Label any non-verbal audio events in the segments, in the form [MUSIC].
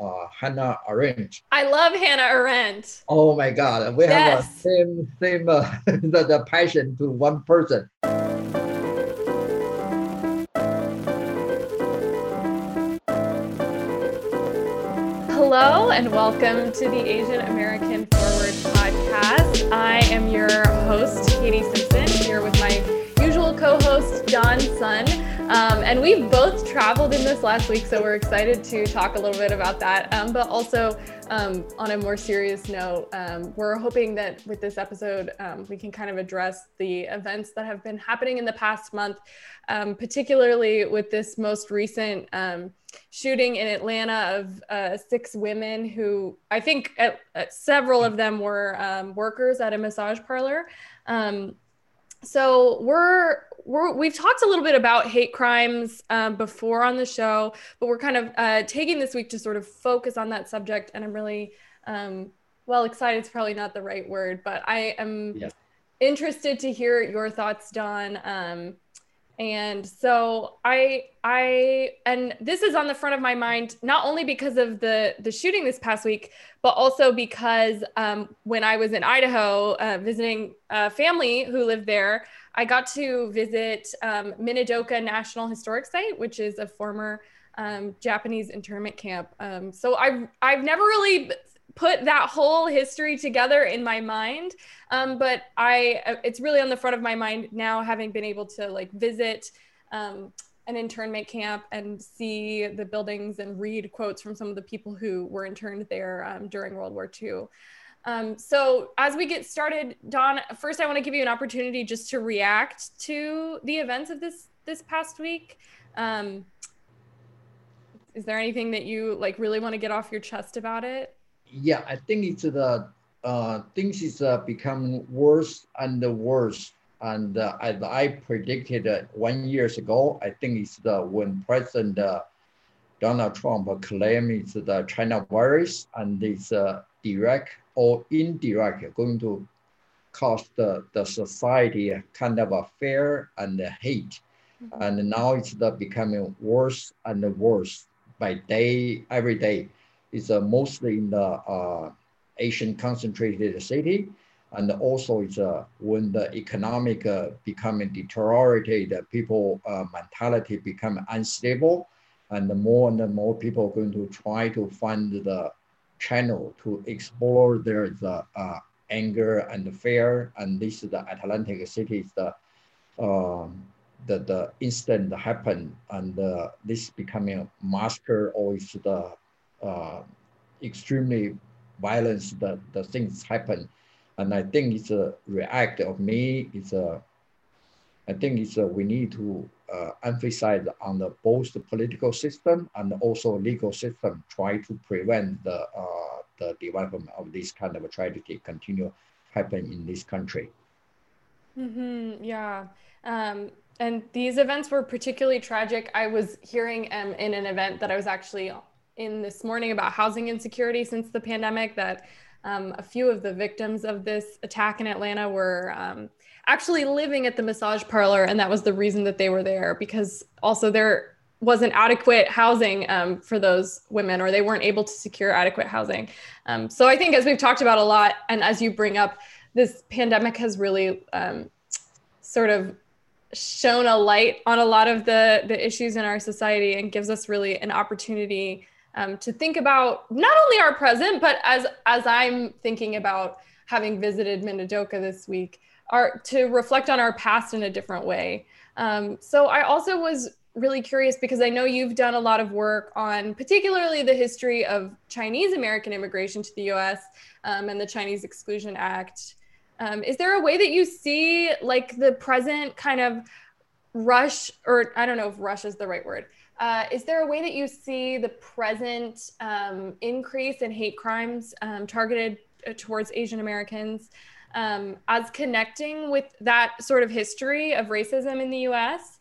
uh, Hannah Arendt. I love Hannah Arendt. Oh my God, we yes. have a same same uh, [LAUGHS] the, the passion to one person. Hello and welcome to the Asian American Forward podcast. I am your host, Katie Simpson, here with my usual co-host, Don Sun. Um, and we've both traveled in this last week, so we're excited to talk a little bit about that. Um, but also, um, on a more serious note, um, we're hoping that with this episode, um, we can kind of address the events that have been happening in the past month, um, particularly with this most recent shooting in Atlanta of uh, six women who I think at, at several of them were workers at a massage parlor. So we're we're, we've talked a little bit about hate crimes um, before on the show, but we're kind of uh, taking this week to sort of focus on that subject. And I'm really, um, well, excited. It's probably not the right word, but I am yes. interested to hear your thoughts, Don. Um, and so I, I, and this is on the front of my mind, not only because of the the shooting this past week, but also because um, when I was in Idaho uh, visiting a family who lived there, I got to visit um, Minidoka National Historic Site, which is a former um, Japanese internment camp. Um, so I've I've never really put that whole history together in my mind, um, but I it's really on the front of my mind now, having been able to like visit um, an internment camp and see the buildings and read quotes from some of the people who were interned there um, during World War II. Um, so as we get started, Don, first I want to give you an opportunity just to react to the events of this this past week. Um, is there anything that you like really want to get off your chest about it? Yeah, I think it's the uh, things is uh, becoming worse and worse. And uh, as I predicted uh, one years ago, I think it's the when President uh, Donald Trump claimed it's the China virus and it's uh, direct or indirect going to cause the, the society kind of a fear and hate. Mm-hmm. And now it's the becoming worse and worse by day, every day. It's uh, mostly in the uh, Asian concentrated city. And also it's uh, when the economic uh, becoming deteriorated, people uh, mentality become unstable and more and more people are going to try to find the channel to explore their the uh, anger and fear. And this is the Atlantic City is the um, the the incident happened and uh, this becoming a master or is the uh, extremely violence that the things happen. And I think it's a react of me, it's a, I think it's a, we need to uh, emphasize on the both the political system and also legal system try to prevent the uh, the development of this kind of tragedy continue happen in this country. Mm-hmm, yeah. Um, and these events were particularly tragic. I was hearing um, in an event that I was actually in this morning about housing insecurity since the pandemic that um, a few of the victims of this attack in Atlanta were um, actually living at the massage parlor, and that was the reason that they were there because also there wasn't adequate housing um, for those women, or they weren't able to secure adequate housing. Um, so I think, as we've talked about a lot, and as you bring up, this pandemic has really um, sort of shown a light on a lot of the the issues in our society and gives us really an opportunity um, to think about not only our present, but as as I'm thinking about having visited Minidoka this week, are to reflect on our past in a different way. Um, so I also was really curious because I know you've done a lot of work on particularly the history of Chinese American immigration to the US um, and the Chinese Exclusion Act. Um, is there a way that you see like the present kind of rush, or I don't know if rush is the right word, uh, is there a way that you see the present um, increase in hate crimes um, targeted uh, towards Asian Americans um, as connecting with that sort of history of racism in the US?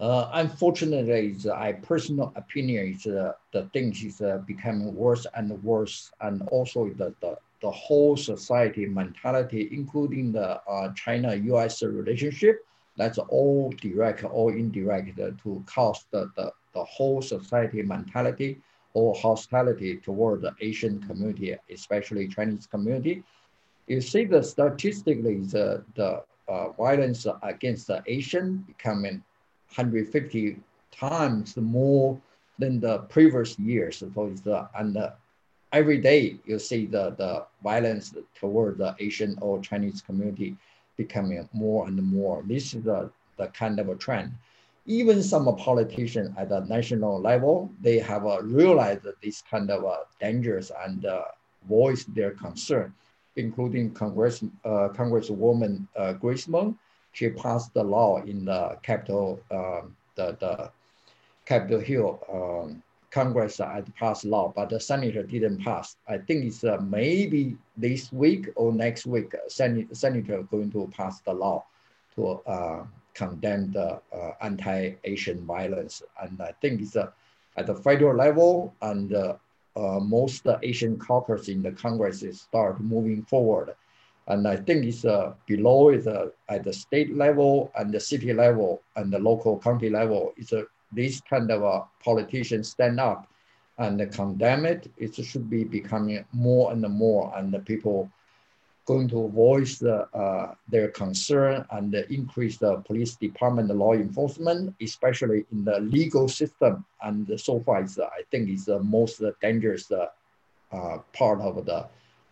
Uh, unfortunately, I personal opinion is uh, the things is uh, becoming worse and worse, and also the, the, the whole society mentality, including the uh, China-U.S. relationship, that's all direct or indirect to cause the, the, the whole society mentality or hostility toward the Asian community, especially Chinese community. You see the statistically the, the uh, violence against the Asian becoming 150 times more than the previous years. So it's and every day you see the, the violence toward the Asian or Chinese community becoming more and more. This is the, the kind of a trend. Even some politicians at the national level, they have uh, realized this kind of uh, dangers and uh, voice their concern, including Congress, uh, Congresswoman uh, Meng. She passed the law in the Capitol, um, the, the Capitol Hill um, Congress had passed law, but the senator didn't pass. I think it's uh, maybe this week or next week, uh, Sen senator going to pass the law to uh, condemn the uh, anti-Asian violence. And I think it's uh, at the federal level and uh, most Asian caucus in the Congress start moving forward. And I think it's below is at the state level and the city level and the local county level. It's this kind of a politician stand up and condemn it, it should be becoming more and more, and the people going to voice the, uh, their concern and increase the police department law enforcement, especially in the legal system. And so far, it's, I think, is the most dangerous uh, part of the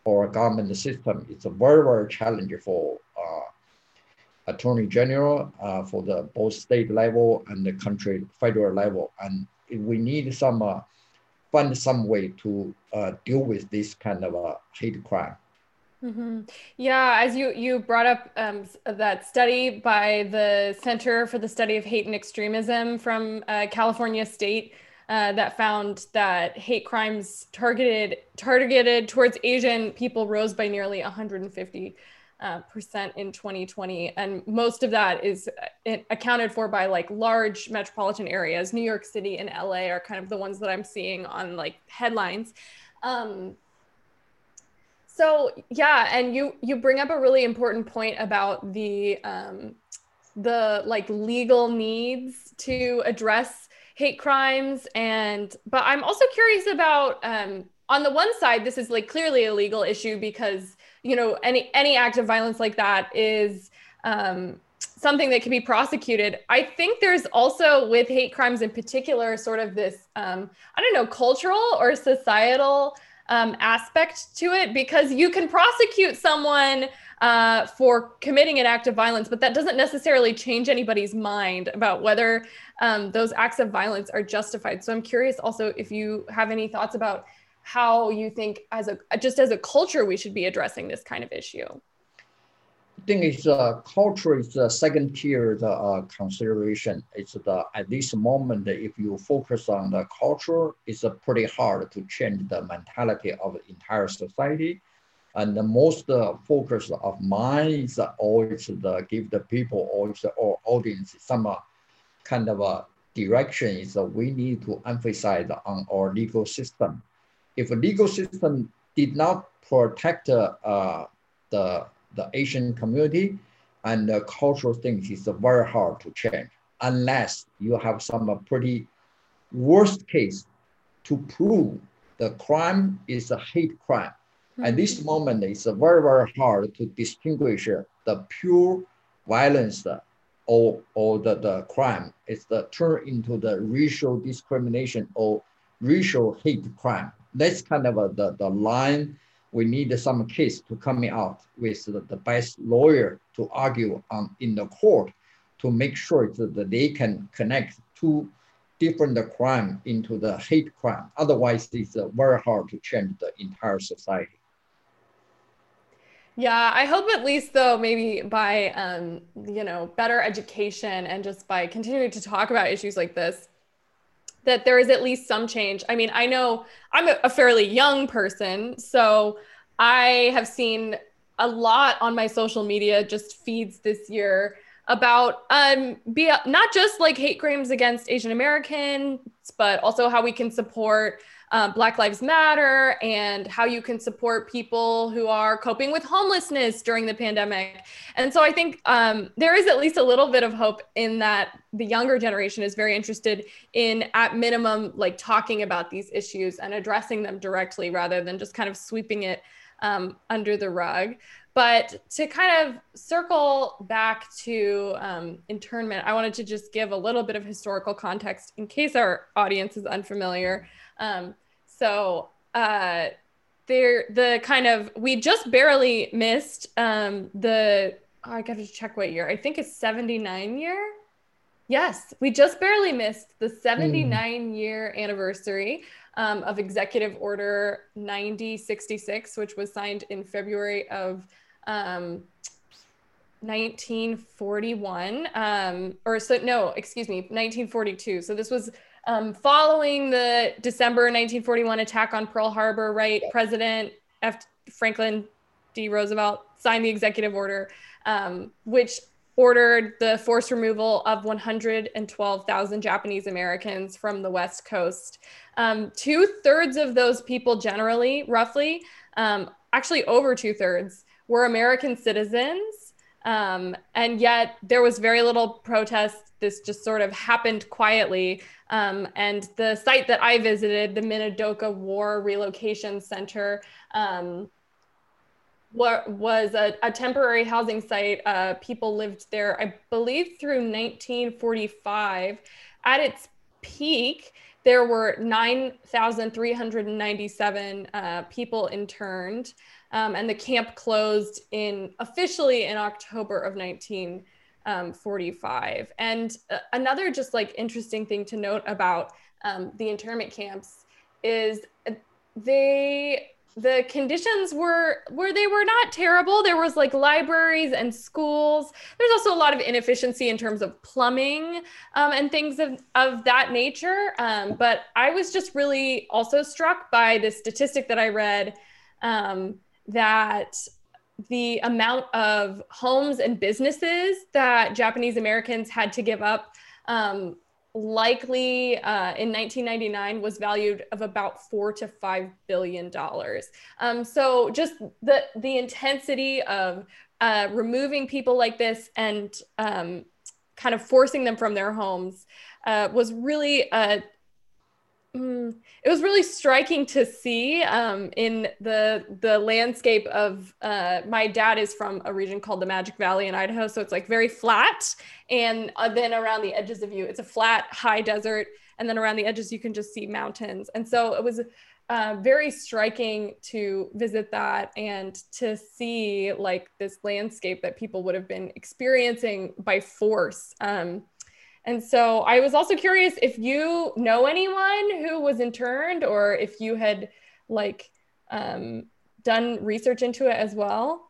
our government system. It's a very, very challenging for uh, attorney general uh, for the both state level and the country federal level. And we need some uh, find some way to uh, deal with this kind of a hate crime. Mm-hmm. Yeah, as you you brought up um, that study by the Center for the Study of Hate and Extremism from uh, California State uh, that found that hate crimes targeted targeted towards Asian people rose by nearly 150 percent in 2020 and most of that is uh, accounted for by like large metropolitan areas. New york city and la are kind of the ones that i'm seeing on like headlines. Um, so yeah and you you bring up a really important point about the um, the like legal needs to address hate crimes and but i'm also curious about um, on the one side this is like clearly a legal issue because you know any any act of violence like that is um, something that can be prosecuted. I think there's also with hate crimes in particular sort of this um, I don't know cultural or societal um, aspect to it because you can prosecute someone uh, for committing an act of violence, but that doesn't necessarily change anybody's mind about whether um, those acts of violence are justified. So I'm curious also if you have any thoughts about how you think as a just as a culture we should be addressing this kind of issue I think it's uh, culture is the second tier the uh, consideration. It's the at this moment if you focus on the culture, it's uh, pretty hard to change the mentality of the entire society. And the most uh, focus of mine is always the give the people or or audience some uh, kind of a direction. Is we need to emphasize on our legal system if a legal system did not protect uh, the, the Asian community and the cultural things, it's very hard to change unless you have some pretty worst case to prove the crime is a hate crime. Mm-hmm. At this moment, it's very, very hard to distinguish the pure violence or, or the, the crime. It's the turn into the racial discrimination or racial hate crime that's kind of a, the, the line we need some case to coming out with the, the best lawyer to argue on in the court to make sure that they can connect two different crime into the hate crime. Otherwise, it's uh, very hard to change the entire society. Yeah, I hope at least though, maybe by um, you know better education and just by continuing to talk about issues like this, that there is at least some change. I mean, I know I'm a, fairly young person, so I have seen a lot on my social media just feeds this year about um be not just like hate crimes against Asian Americans, but also how we can support uh, Black Lives Matter and how you can support people who are coping with homelessness during the pandemic. And so I think um, there is at least a little bit of hope in that the younger generation is very interested in, at minimum, like talking about these issues and addressing them directly rather than just kind of sweeping it um, under the rug. But to kind of circle back to um, internment, I wanted to just give a little bit of historical context in case our audience is unfamiliar. Um, so, uh, there, the kind of we just barely missed um, the. Oh, I got to check what year. I think it's 79 year. Yes, we just barely missed the 79 mm. year anniversary um, of Executive Order 9066, which was signed in February of um, 1941. Um, or so, no, excuse me, 1942. So this was um, following the December 1941 attack on Pearl Harbor, right? President F. Franklin D. Roosevelt signed the executive order, um, which ordered the forced removal of 112,000 Japanese Americans from the West Coast. Um, two thirds of those people, generally, roughly, um, actually over two thirds, were American citizens. Um, and yet there was very little protest. This just sort of happened quietly. Um, and the site that I visited, the Minidoka War Relocation Center, um, was a, a, temporary housing site. Uh, people lived there, I believe, through 1945. At its peak, there were 9,397 uh, people interned, um, and the camp closed in officially in October of 1945. Um, and uh, another just like interesting thing to note about um, the internment camps is uh, they the conditions were where they were not terrible. There was like libraries and schools. There's also a lot of inefficiency in terms of plumbing um, and things of, of that nature. Um, but i was just really also struck by the statistic that i read um, that the amount of homes and businesses that japanese americans had to give up um, likely uh, in 1999 was valued of about four to five billion dollars. Um, so just the the intensity of uh, removing people like this and um, kind of forcing them from their homes uh, was really a Mm, it was really striking to see um, in the the landscape of uh, my dad is from a region called the Magic Valley in Idaho, so it's like very flat, and uh, then around the edges of you, it's a flat, high desert, and then around the edges you can just see mountains, and so it was uh, very striking to visit that and to see like this landscape that people would have been experiencing by force. Um, and so I was also curious if you know anyone who was interned or if you had like um, done research into it as well.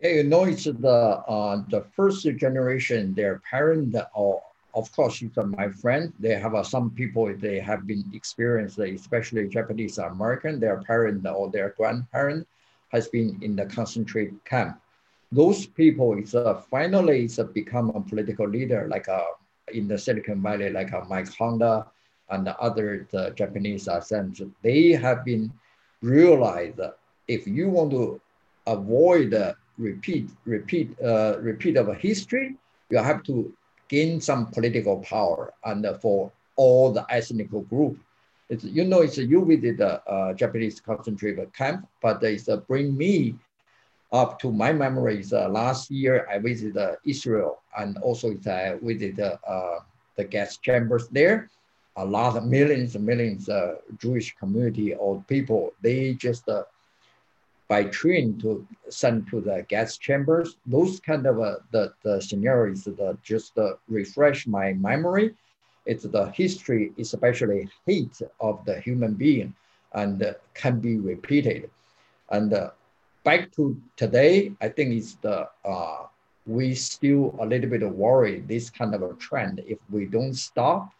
Yeah, you know, it's the uh, the first generation. Their parent, or of course, she's my friend. They have uh, some people they have been experienced, especially Japanese American. Their parent or their grandparent has been in the concentrated camp. Those people is uh, finally is, uh, become a political leader, like a uh, in the Silicon Valley, like uh, Mike Honda and the other the Japanese ascents, they have been realized if you want to avoid uh, repeat, repeat, uh, repeat of history, you have to gain some political power and uh, for all the ethnic group. It's, you know, it's you visit the Japanese concentration camp, but it's uh, bring me up to my memories, uh, last year I visited uh, Israel and also I visited uh, the gas chambers there. A lot of millions and millions uh, Jewish community or people, they just uh, by train to send to the gas chambers. Those kind of uh, the, the scenarios that just uh, refresh my memory. It's the history, especially hate of the human being and uh, can be repeated. And uh, back to today, I think it's the uh, we still a little bit worried this kind of a trend if we don't stop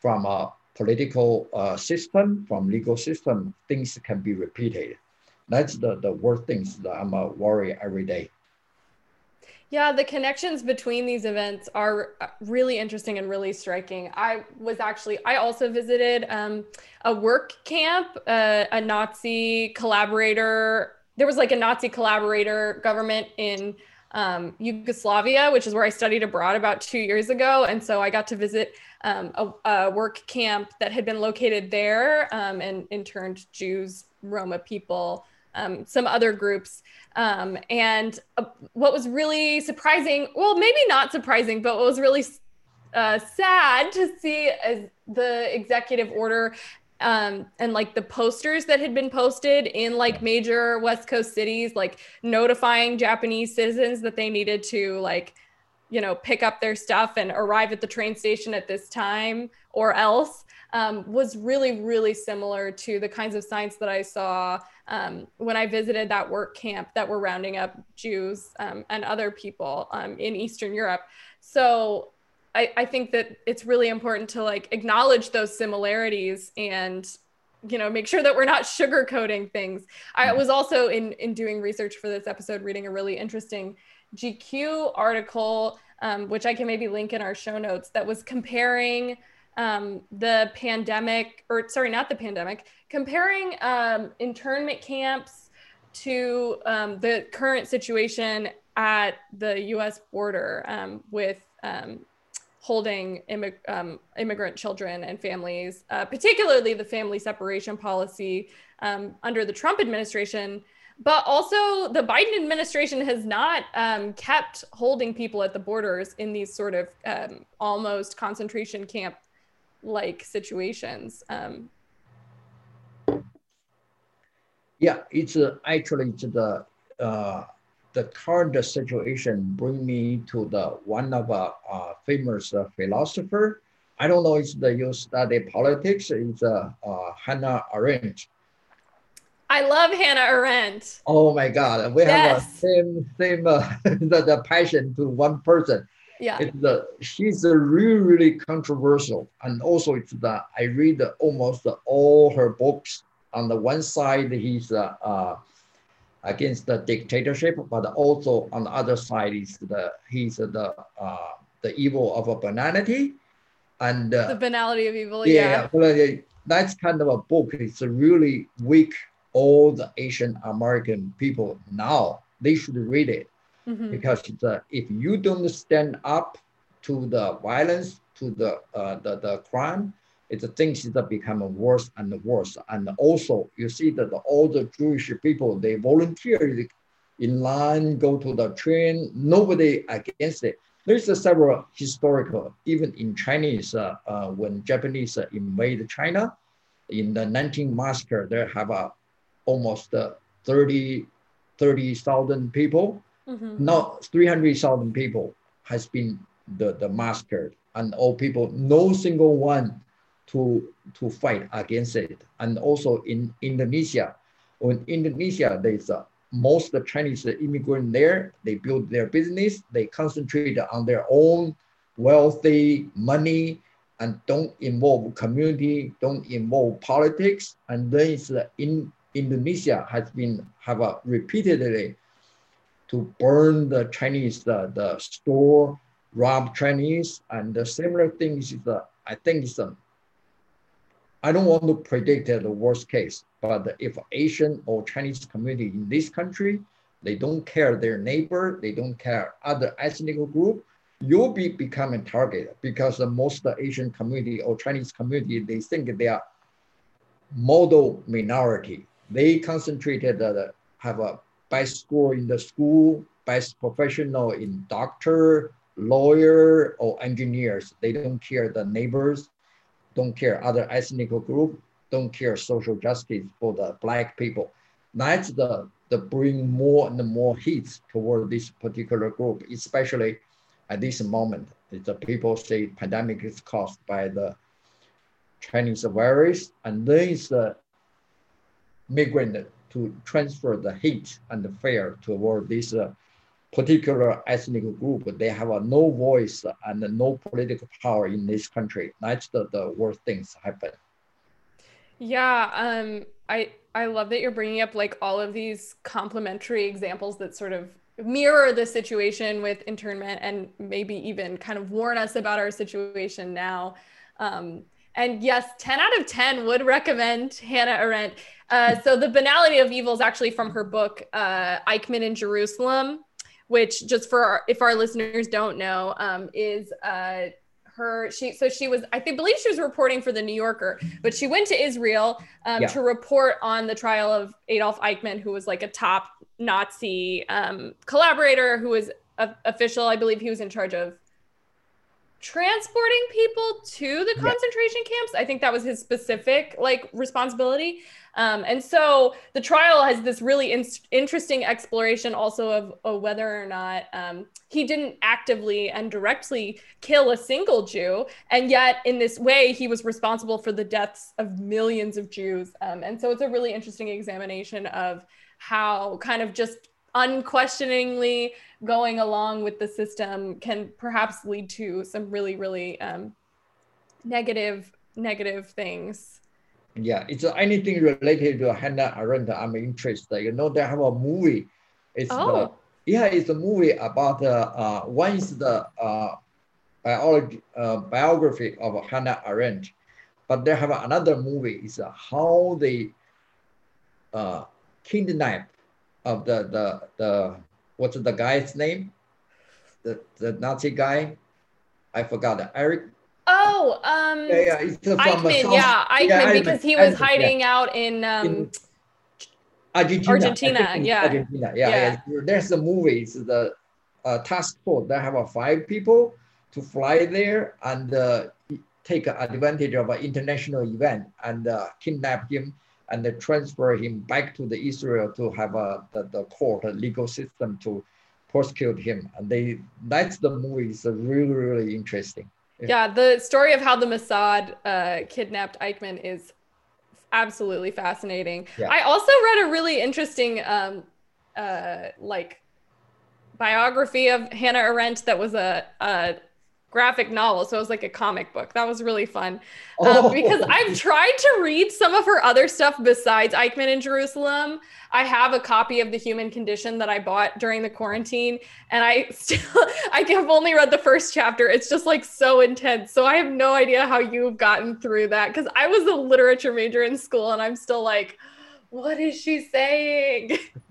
from a political uh, system, from legal system, things can be repeated. That's the, the worst things that I'm uh, worried every day. Yeah, the connections between these events are uh, really interesting and really striking. I was actually, I also visited um, a work camp, uh, a Nazi collaborator. There was like a Nazi collaborator government in um, Yugoslavia, which is where I studied abroad about two years ago. And so I got to visit um, a, a, work camp that had been located there um, and interned Jews, Roma people, um, some other groups. Um, and uh, what was really surprising, well, maybe not surprising, but what was really uh, sad to see as the executive order um, and like the posters that had been posted in like major West Coast cities, like notifying Japanese citizens that they needed to like, you know, pick up their stuff and arrive at the train station at this time or else, um, was really, really similar to the kinds of signs that I saw um, when I visited that work camp that were rounding up Jews um, and other people um, in Eastern Europe. So I, I think that it's really important to like acknowledge those similarities and you know make sure that we're not [LAUGHS] sugarcoating things. I was also in in doing research for this episode reading a really interesting gq article um, which i can maybe link in our show notes that was comparing um, the pandemic or sorry not the pandemic comparing um, internment camps to um, the current situation at the us border um, with um, holding um, immigrant children and families, uh, particularly the family separation policy um, under the Trump administration. But also, the Biden administration has not um, kept holding people at the borders in these sort of um, almost concentration camp like situations. Um. yeah, it's uh, actually it's the uh, the current situation bring me to the one of a uh, famous uh, philosopher. I don't know if the, you study politics. It's uh, uh, Hannah Arendt. I love Hannah Arendt. Oh my God, we yes. have a same same uh, [LAUGHS] the, the passion to one person. Yeah, it's the she's a really really controversial, and also it's the I read almost all her books. On the one side, he's uh, uh against the dictatorship, but also on the other side is the he's the uh, the evil of a banality, and uh, the banality of evil. Yeah, yeah. that's kind of a book. It's really weak. All the Asian American people now they should read it mm-hmm. because uh, if you don't stand up to the violence, to the uh, the, the crime, it's things that become worse and worse. And also you see that all the Jewish people, they volunteer in line, go to the train, nobody against it. There's a several historical, even in Chinese, uh, uh, when Japanese uh, invade China, in the 19 massacre, there have uh, almost uh, 30, 30,000 people. Mm-hmm. Now 300,000 people has been the, the massacred and all people, no single one to, to fight against it. And also in Indonesia, when Indonesia, there's a, most of Chinese immigrant there, they build their business, they concentrate on their own wealthy money and don't involve community, don't involve politics. And then it's uh, in Indonesia has been have a repeatedly to burn the Chinese the, the store, rob Chinese, and the similar things the uh, I think it's a I don't want to predict the worst case, but if Asian or Chinese community in this country, they don't care their neighbor, they don't care other ethnic group, you'll be becoming target because the most Asian community or Chinese community, they think they are model minority. They concentrated uh, have a best score in the school, best professional in doctor, lawyer, or engineers. They don't care the neighbors don't care other ethnic group, don't care social justice for the black people. That's the, the bring more and more heat toward this particular group, especially at this moment. The people say pandemic is caused by the Chinese virus, and then it's the migrant to transfer the hate and the fear toward this uh, particular ethnic group, they have no voice and no political power in this country. That's the, the worst things happen. Yeah, um, I I love that you're bringing up like all of these complementary examples that sort of mirror the situation with internment and maybe even kind of warn us about our situation now. Um, and yes, 10 out of 10 would recommend Hannah Arendt. Uh, so the banality of evil is actually from her book, uh, Eichmann in Jerusalem, which just for our, if our listeners don't know, um, is uh, her she so she was i think believe she was reporting for the new yorker but she went to israel um, yeah. to report on the trial of adolf eichmann who was like a top nazi um, collaborator who was a, official i believe he was in charge of transporting people to the concentration yeah. camps i think that was his specific like responsibility um, and so the trial has this really in- interesting exploration also of, of whether or not um, he didn't actively and directly kill a single Jew. And yet, in this way, he was responsible for the deaths of millions of Jews. Um, and so it's a really interesting examination of how kind of just unquestioningly going along with the system can perhaps lead to some really, really um, negative, negative things. Yeah, it's anything related to Hannah Arendt. I'm interested. You know, they have a movie. It's oh. the yeah, it's a movie about uh, uh one is the uh, biology uh, biography of Hannah Arendt, but they have another movie. It's uh, how they uh, kidnap of the the the what's the guy's name? The the Nazi guy, I forgot. The Eric Oh, um, yeah, yeah, it's Eichmann, yeah, Eichmann, yeah, because he was hiding yeah. out in, um, in Argentina. Argentina, yeah. Argentina, yeah, yeah. yeah. There's a movie. It's the uh, task force. They have uh, five people to fly there and uh, take advantage of an international event and uh, kidnap him and transfer him back to the Israel to have a the, the court, a legal system to prosecute him. And they that's the movie. It's really really interesting. Yeah, the story of how the Mossad uh, kidnapped Eichmann is absolutely fascinating. Yeah. I also read a really interesting, um, uh, like, biography of Hannah Arendt that was a, a graphic novel. So it was like a comic book. That was really fun. Um, oh. Because I've tried to read some of her other stuff besides Eichmann in Jerusalem. I have a copy of The Human Condition that I bought during the quarantine. And I [LAUGHS] still, I have only read the first chapter. It's just like so intense. So I have no idea how you've gotten through that. Because I was a literature major in school and I'm still like, what is she saying? [LAUGHS]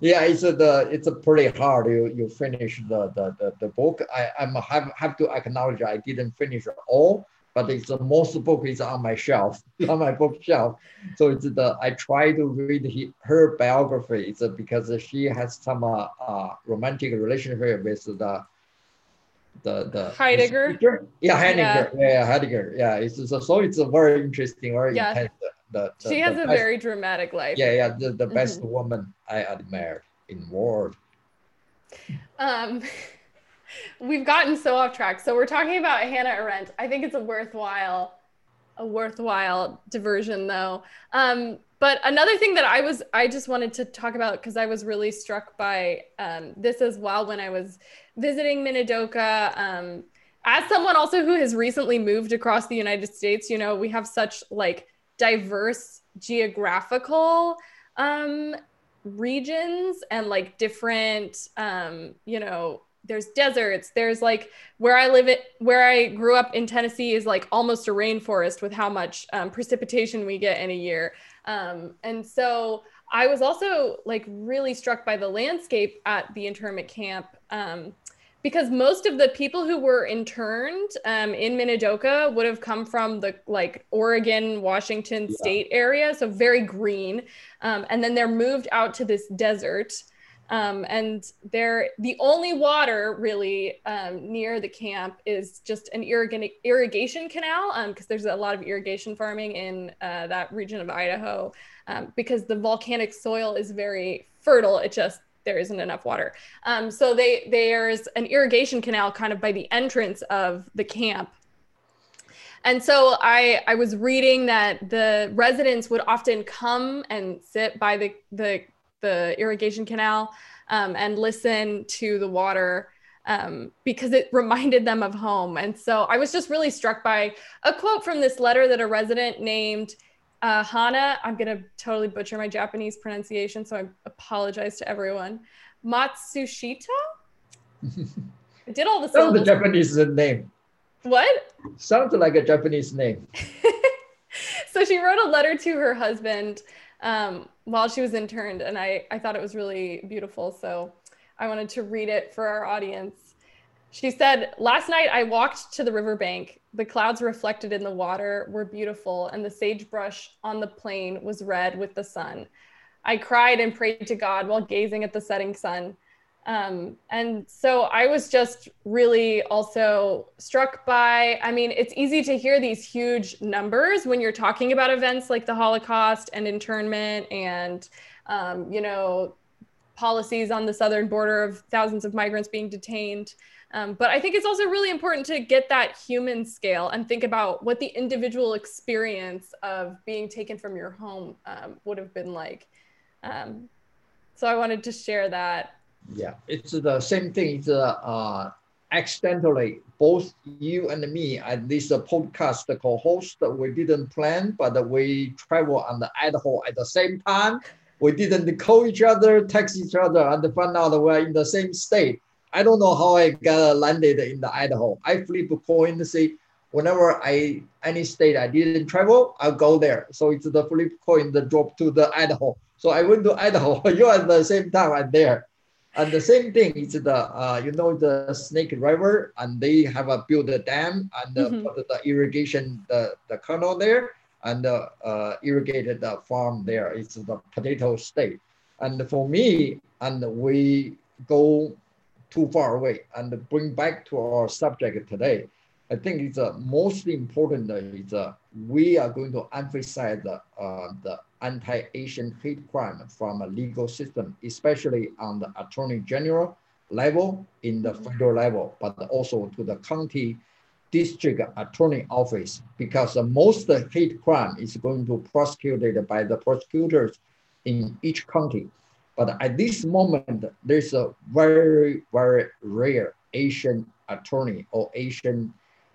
yeah, it's a, the it's a pretty hard. You you finish the the, the, the book. I I'm have have to acknowledge I didn't finish all, but it's the most book is on my shelf [LAUGHS] on my bookshelf. So it's the I try to read he, her biography. It's because she has some uh, uh, romantic relationship with the the the Heidegger. Yeah, Heidegger. Yeah. yeah, Heidegger. Yeah, it's so, so it's a very interesting, very yeah. intense the, the she has the a best, very dramatic life. Yeah, yeah, the, the best mm-hmm. woman I admire in world. Um, [LAUGHS] we've gotten so off track. So we're talking about Hannah Arendt. I think it's a worthwhile, a worthwhile diversion though. Um, but another thing that I was, I just wanted to talk about because I was really struck by um, this as well when I was visiting Minidoka. Um, as someone also who has recently moved across the United States, you know, we have such like diverse geographical um, regions and like different, um, you know, there's deserts there's like where i live it where i grew up in tennessee is like almost a rainforest with how much um, precipitation we get in a year. Um, and so i was also like really struck by the landscape at the internment camp um, because most of the people who were interned um, in Minidoka would have come from the like Oregon, Washington yeah. state area, so very green. Um, and then they're moved out to this desert. Um, and they're the only water really um, near the camp is just an irrigation irrigation canal because um, there's a lot of irrigation farming in uh, that region of Idaho um, because the volcanic soil is very fertile. It just there isn't enough water. Um, so they there's an irrigation canal kind of by the entrance of the camp. And so I I was reading that the residents would often come and sit by the the, the irrigation canal um, and listen to the water um, because it [LAUGHS] reminded them of home. And so I was just really struck by a quote from this letter that a resident named uh, Hana, I'm going to totally butcher my Japanese pronunciation, so I apologize to everyone. Matsushita. [LAUGHS] I did all the Sounds a Japanese name. What? Sounds like a Japanese name. [LAUGHS] so she wrote a letter to her husband um, while she was interned, and I, I thought it was really beautiful. So I wanted to read it for our audience. She said, Last night I walked to the riverbank. The clouds reflected in the water were beautiful, and the sagebrush on the plain was red with the sun. I cried and prayed to God while gazing at the setting sun. Um, and so I was just really also struck by, I mean, it's easy to hear these huge numbers when you're talking about events like the Holocaust and internment and, um, you know, policies on the southern border of thousands of migrants being detained. Um, but I think it's also really important to get that human scale and think about what the individual experience of being taken from your home um, would have been like. Um, so I wanted to share that. Yeah, it's the same thing. It's uh, accidentally both you and me at this podcast co-host. We didn't plan, but we travel on the Idaho at the same time. We didn't call each other, text each other, and find out we're in the same state I don't know how I got landed in the Idaho. I flip a coin to see whenever I any state I didn't travel, I'll go there. So it's the flip coin that drop to the Idaho. So I went to Idaho. [LAUGHS] you at the same time I'm there. And the same thing is the uh, you know the Snake River and they have a built a dam and uh, mm-hmm. put the irrigation the, the canal there and uh, uh, irrigated the farm there. It's the potato state. And for me, and we go too far away and bring back to our subject today. I think it's uh, most important is uh, we are going to emphasize the, uh, the anti-Asian hate crime from a legal system, especially on the attorney general level in the federal level, but also to the county district attorney office, because the most hate crime is going to prosecuted by the prosecutors in each county. But at this moment, there's a very, very rare Asian attorney or Asian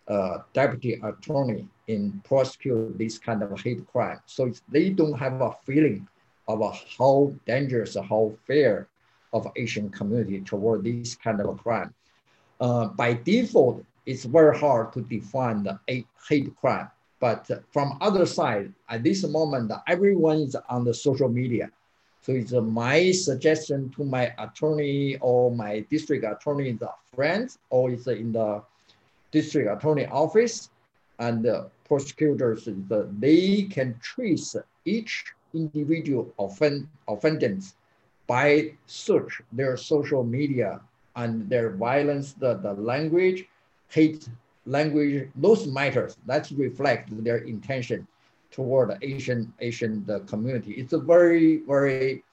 uh, deputy attorney in prosecute this kind of hate crime. So they don't have a feeling of how dangerous, how fair of Asian community toward this kind of crime. Uh, by default, it's very hard to define the hate crime. But from other side, at this moment, everyone is on the social media. So it's uh, my suggestion to my attorney or my district attorney, the friends, or it's in the district attorney office and the prosecutors, the, they can trace each individual offend, offendants by search their social media and their violence, the, the language, hate language, those matters, that reflect their intention toward the Asian Asian the community. It's a very very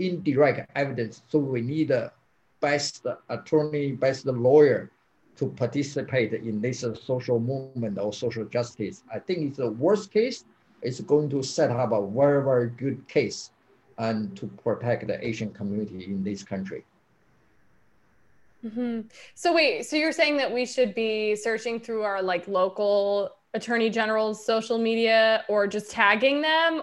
indirect evidence. So we need a best attorney, best lawyer to participate in this social movement or social justice. I think it's the worst case. It's going to set up a very very good case and to protect the Asian community in this country. Mm-hmm. So wait, so you're saying that we should be searching through our like local attorney general's social media or just tagging them?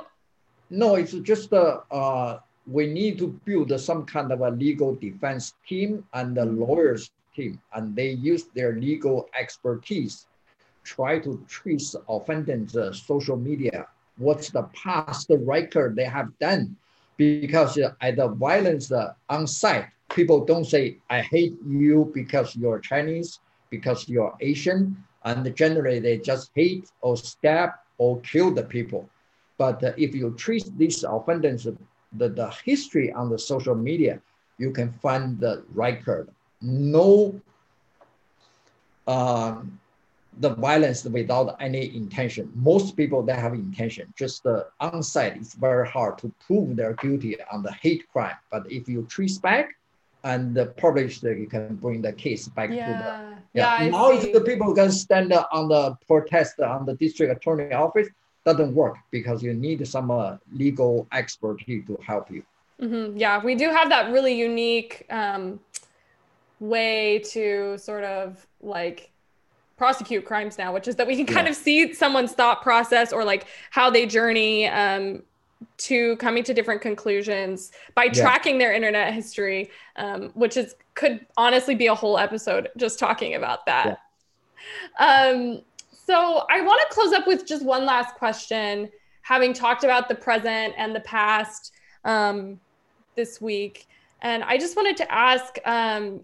No, it's just uh, uh, we need to build some kind of a legal defense team and a lawyers team, and they use their legal expertise, try to trace offenders' uh, social media. What's the past record they have done? Because uh, at the violence uh, on site, people don't say, I hate you because you're Chinese, because you're Asian, and generally they just hate or stab or kill the people. But uh, if you treat these offenders, the, the history on the social media, you can find the record. No um, the violence without any intention. Most people that have intention, just the onside, it's very hard to prove they're guilty on the hate crime. But if you trace back, and the publisher you can bring the case back yeah. to the yeah. yeah. now the people can stand on the protest on the district attorney office doesn't work because you need some uh, legal expertise to help you. Mm-hmm. Yeah, we do have that really unique um, way to sort of like prosecute crimes now, which is that we can kind yeah. of see someone's thought process or like how they journey um, to coming to different conclusions by yeah. tracking their internet history, um, which is could honestly be a whole episode just talking about that. Yeah. Um, so I want to close up with just one last question. Having talked about the present and the past um, this week, and I just wanted to ask um,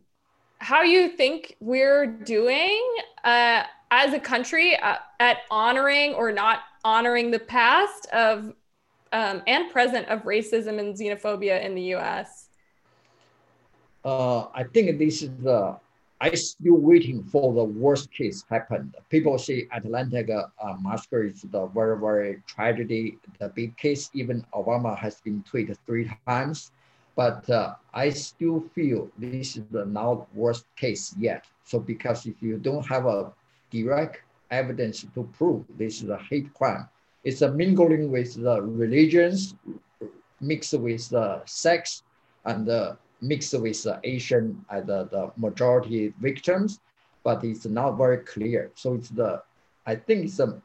how you think we're doing uh, as a country uh, at honoring or not honoring the past of um, and present of racism and xenophobia in the U.S. Uh, I think this is the I still waiting for the worst case happened. People say Atlantic uh, massacre is the very very tragedy, the big case. Even Obama has been tweeted three times, but uh, I still feel this is the not worst case yet. So because if you don't have a direct evidence to prove this is a hate crime, it's a mingling with the religions, mixed with the sex, and uh, mixed with the Asian as the, the majority victims, but it's not very clear. So it's the, I think it's a,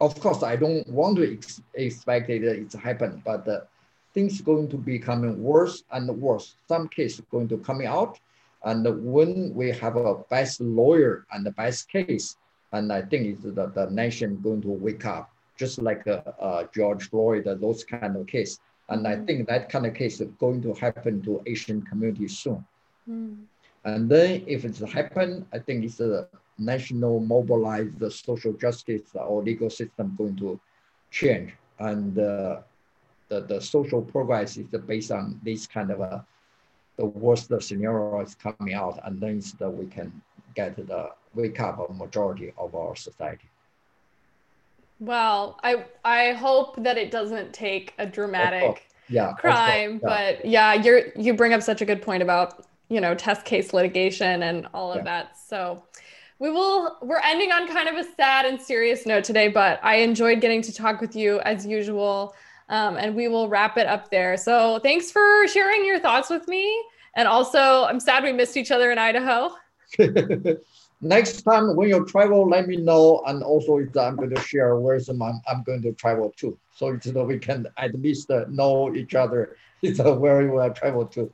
of course, I don't want to ex expect it it's happened, but the things going to be coming worse and worse. Some case going to coming out, and when we have a best lawyer and the best case, and I think it's the, the nation going to wake up, just like uh, uh, George Floyd, uh, those kind of case. And I mm-hmm. think that kind of case is going to happen to Asian community soon. Mm. And then if it's happen, I think it's a national mobilized the social justice or legal system going to change. And uh, the, the social progress is based on this kind of a, the worst scenario is coming out and then that we can get the wake up a majority of our society. Well, I I hope that it doesn't take a dramatic yeah, crime, yeah. but yeah, you're you bring up such a good point about you know test case litigation and all of yeah. that. So we will we're ending on kind of a sad and serious note today, but I enjoyed getting to talk with you as usual. Um, and we will wrap it up there. So thanks for sharing your thoughts with me. And also, I'm sad we missed each other in Idaho. [LAUGHS] next time when you travel, let me know. And also, I'm going to share where I'm, I'm going to travel to. So that we can at least uh, know each other [LAUGHS] it's, where we will travel to.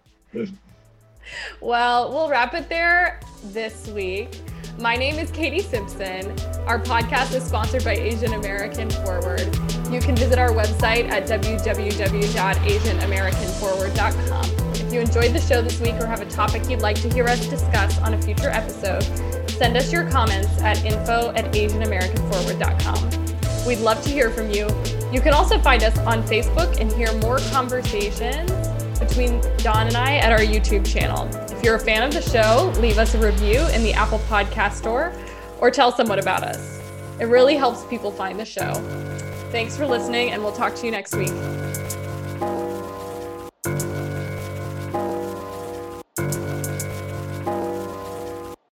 well, we'll wrap it there this week. My name is Katie Simpson. Our podcast is sponsored by Asian American Forward. You can visit our website at www.asianamericanforward.com. If you enjoyed the show this week or have a topic you'd like to hear us discuss on a future episode, send us your comments at info at asianamericanforward.com. We'd love to hear from you. You can also find us on Facebook and hear more conversations between Don and I at our YouTube channel. If you're a fan of the show, leave us a review in the Apple Podcast Store or tell someone about us. It really helps people find the show. Thanks for listening, and we'll talk to you next week.